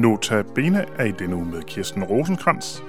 Nota Bene er i denne uge med Kirsten Rosenkrantz.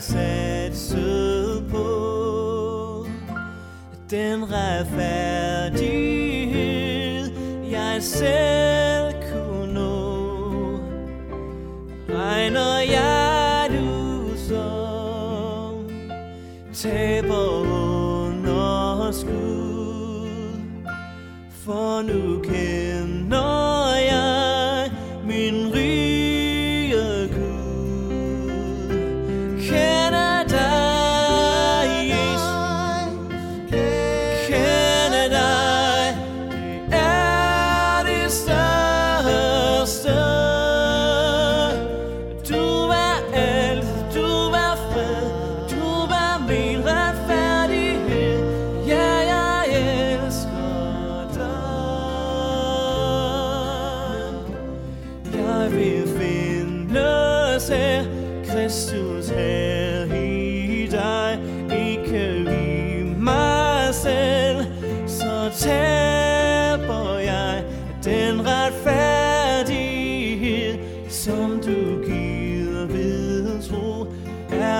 Som jeg satte på, den retfærdighed, jeg selv kunne nå, regner jeg du som taber under skud. For nu kender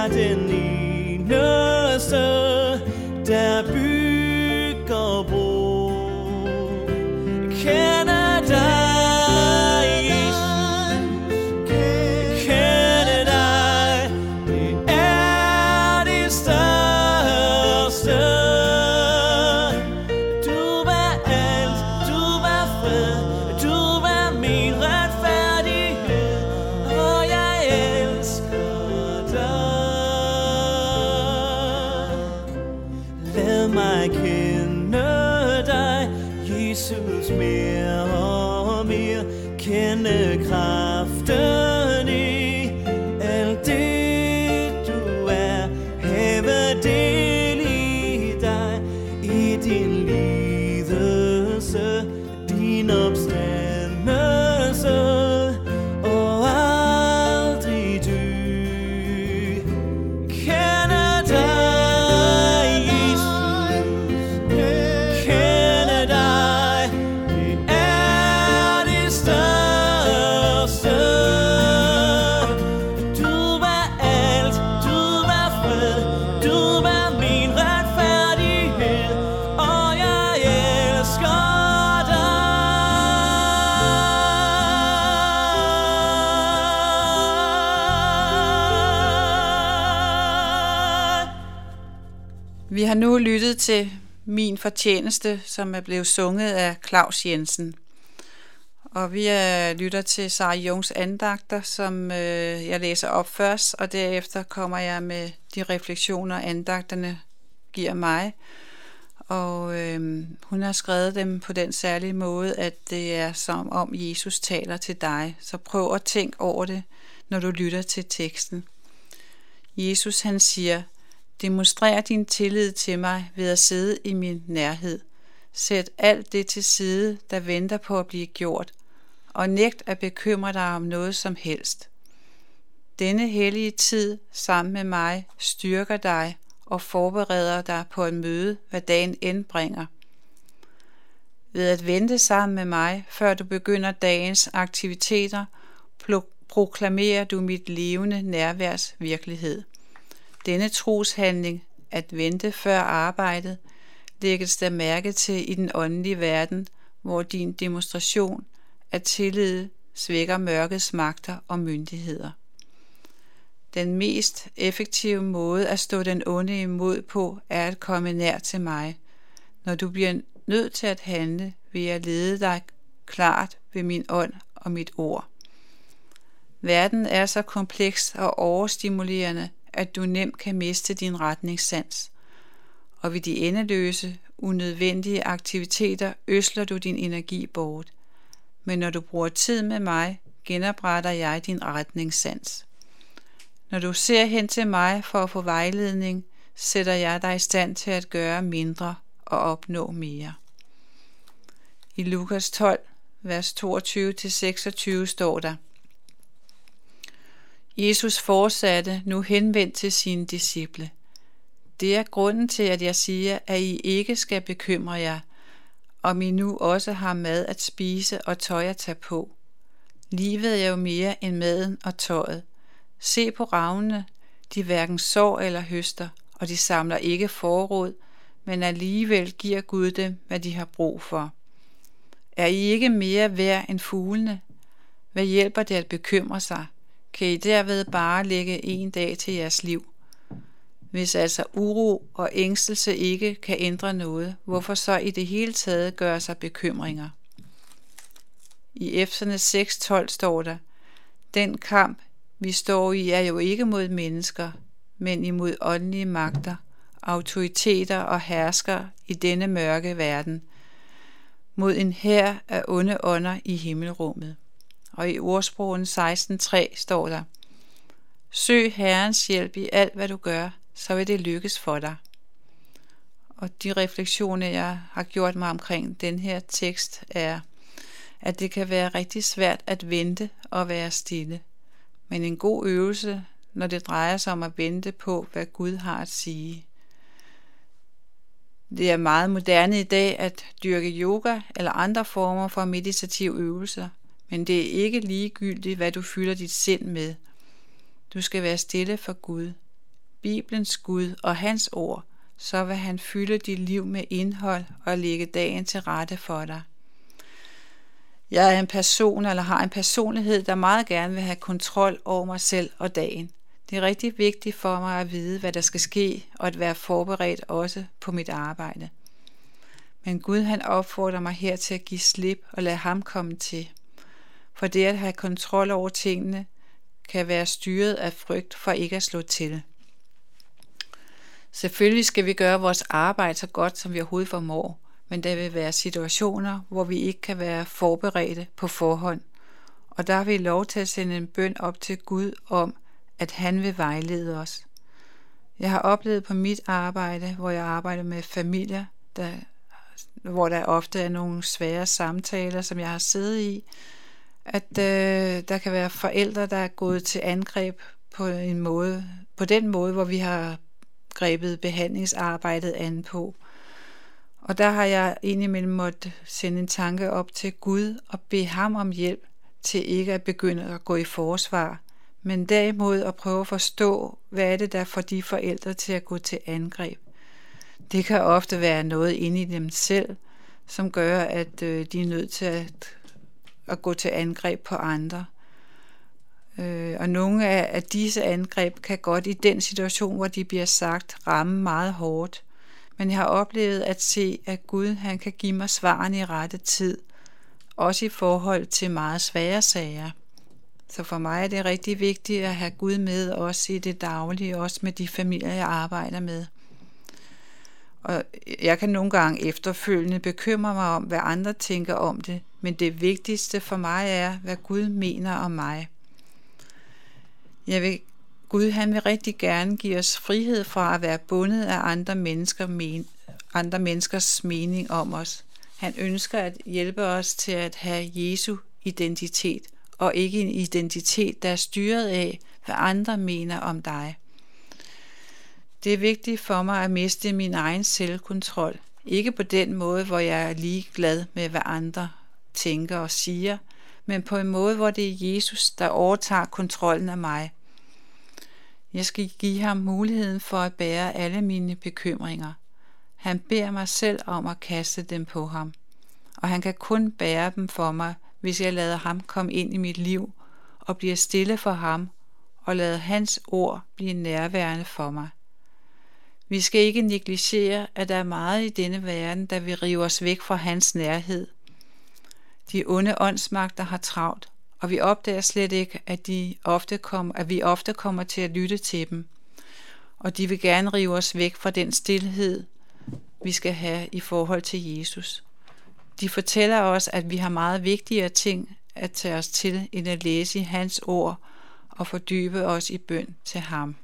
er den Lad kende dig, Jesus, mere og mere. Kende kraften Vi har nu lyttet til Min Fortjeneste, som er blevet sunget af Claus Jensen. Og vi er, lytter til Sara Jungs andagter, som øh, jeg læser op først, og derefter kommer jeg med de refleksioner, andagterne giver mig. Og øh, hun har skrevet dem på den særlige måde, at det er som om Jesus taler til dig. Så prøv at tænke over det, når du lytter til teksten. Jesus han siger, Demonstrer din tillid til mig ved at sidde i min nærhed. Sæt alt det til side, der venter på at blive gjort, og nægt at bekymre dig om noget som helst. Denne hellige tid sammen med mig styrker dig og forbereder dig på at møde, hvad dagen end bringer. Ved at vente sammen med mig, før du begynder dagens aktiviteter, proklamerer du mit levende nærværs virkelighed. Denne troshandling, at vente før arbejdet, lægges der mærke til i den åndelige verden, hvor din demonstration af tillid svækker mørkets magter og myndigheder. Den mest effektive måde at stå den onde imod på, er at komme nær til mig. Når du bliver nødt til at handle, vil jeg lede dig klart ved min ånd og mit ord. Verden er så kompleks og overstimulerende, at du nemt kan miste din retningssans. Og ved de endeløse, unødvendige aktiviteter øsler du din energi bort. Men når du bruger tid med mig, genopretter jeg din retningssans. Når du ser hen til mig for at få vejledning, sætter jeg dig i stand til at gøre mindre og opnå mere. I Lukas 12, vers 22-26 står der, Jesus fortsatte nu henvendt til sine disciple. Det er grunden til, at jeg siger, at I ikke skal bekymre jer, om I nu også har mad at spise og tøj at tage på. Livet er jo mere end maden og tøjet. Se på ravnene, de hverken sår eller høster, og de samler ikke forråd, men alligevel giver Gud dem, hvad de har brug for. Er I ikke mere værd end fuglene? Hvad hjælper det at bekymre sig? Kan I derved bare lægge en dag til jeres liv? Hvis altså uro og ængstelse ikke kan ændre noget, hvorfor så i det hele taget gøre sig bekymringer? I Efserne 6.12 står der, Den kamp, vi står i, er jo ikke mod mennesker, men imod åndelige magter, autoriteter og hersker i denne mørke verden, mod en hær af onde ånder i himmelrummet. Og i ordsprogen 16.3 står der, Søg Herrens hjælp i alt, hvad du gør, så vil det lykkes for dig. Og de refleksioner, jeg har gjort mig omkring den her tekst, er, at det kan være rigtig svært at vente og være stille. Men en god øvelse, når det drejer sig om at vente på, hvad Gud har at sige. Det er meget moderne i dag at dyrke yoga eller andre former for meditative øvelser, men det er ikke ligegyldigt, hvad du fylder dit sind med. Du skal være stille for Gud. Bibelens Gud og hans ord, så vil han fylde dit liv med indhold og lægge dagen til rette for dig. Jeg er en person eller har en personlighed, der meget gerne vil have kontrol over mig selv og dagen. Det er rigtig vigtigt for mig at vide, hvad der skal ske, og at være forberedt også på mit arbejde. Men Gud han opfordrer mig her til at give slip og lade ham komme til. For det at have kontrol over tingene kan være styret af frygt for ikke at slå til. Selvfølgelig skal vi gøre vores arbejde så godt, som vi overhovedet formår, men der vil være situationer, hvor vi ikke kan være forberedte på forhånd. Og der har vi lov til at sende en bøn op til Gud om, at han vil vejlede os. Jeg har oplevet på mit arbejde, hvor jeg arbejder med familier, der, hvor der ofte er nogle svære samtaler, som jeg har siddet i, at øh, der kan være forældre, der er gået til angreb på en måde, på den måde, hvor vi har grebet behandlingsarbejdet an på. Og der har jeg indimellem måtte sende en tanke op til Gud og bede ham om hjælp til ikke at begynde at gå i forsvar, men derimod at prøve at forstå, hvad er det, der får de forældre til at gå til angreb. Det kan ofte være noget inde i dem selv, som gør, at øh, de er nødt til at, at gå til angreb på andre. Øh, og nogle af, af disse angreb kan godt i den situation, hvor de bliver sagt, ramme meget hårdt. Men jeg har oplevet at se, at Gud han kan give mig svarene i rette tid, også i forhold til meget svære sager. Så for mig er det rigtig vigtigt at have Gud med også i det daglige, også med de familier, jeg arbejder med. Og jeg kan nogle gange efterfølgende bekymre mig om, hvad andre tænker om det, men det vigtigste for mig er, hvad Gud mener om mig. Jeg vil, Gud han vil rigtig gerne give os frihed fra at være bundet af andre, mennesker, men, andre menneskers mening om os. Han ønsker at hjælpe os til at have Jesu identitet – og ikke en identitet, der er styret af, hvad andre mener om dig. Det er vigtigt for mig at miste min egen selvkontrol. Ikke på den måde, hvor jeg er ligeglad med, hvad andre tænker og siger, men på en måde, hvor det er Jesus, der overtager kontrollen af mig. Jeg skal give ham muligheden for at bære alle mine bekymringer. Han beder mig selv om at kaste dem på ham, og han kan kun bære dem for mig, hvis jeg lader ham komme ind i mit liv og bliver stille for ham og lader hans ord blive nærværende for mig. Vi skal ikke negligere, at der er meget i denne verden, der vil rive os væk fra hans nærhed. De onde åndsmagter har travlt, og vi opdager slet ikke, at, de ofte kom, at vi ofte kommer til at lytte til dem. Og de vil gerne rive os væk fra den stillhed, vi skal have i forhold til Jesus. De fortæller os, at vi har meget vigtigere ting at tage os til end at læse i hans ord og fordybe os i bøn til ham.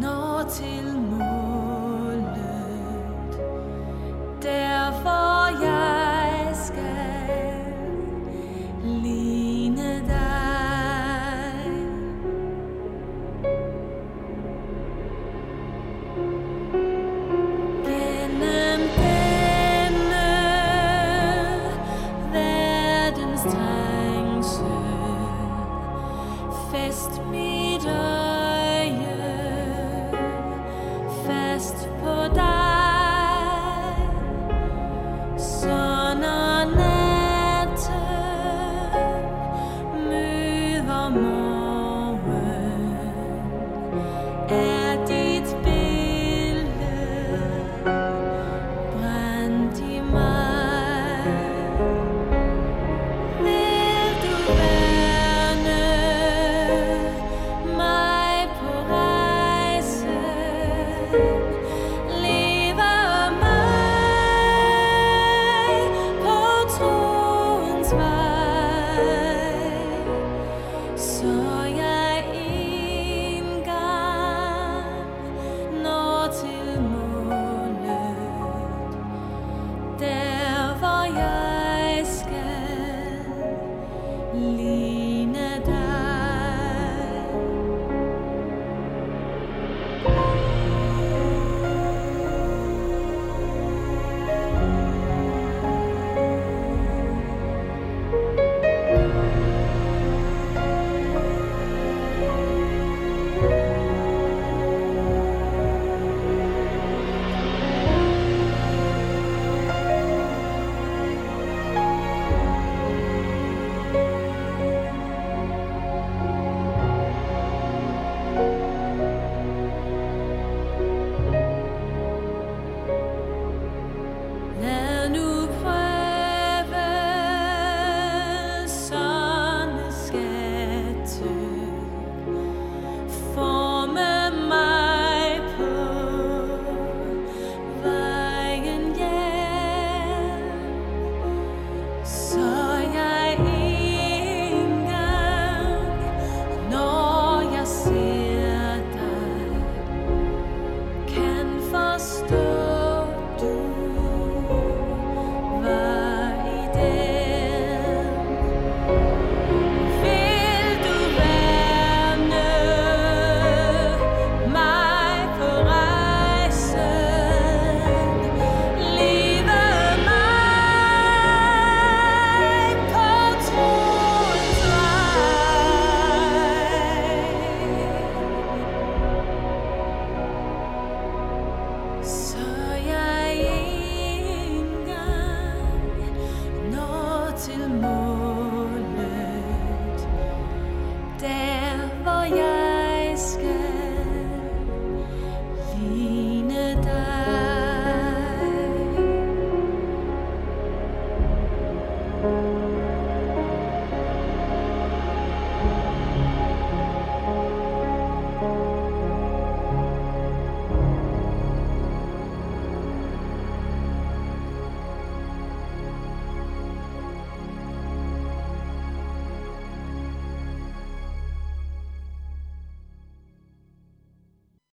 Når til mål. leave.